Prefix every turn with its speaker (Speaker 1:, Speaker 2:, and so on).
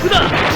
Speaker 1: 크다!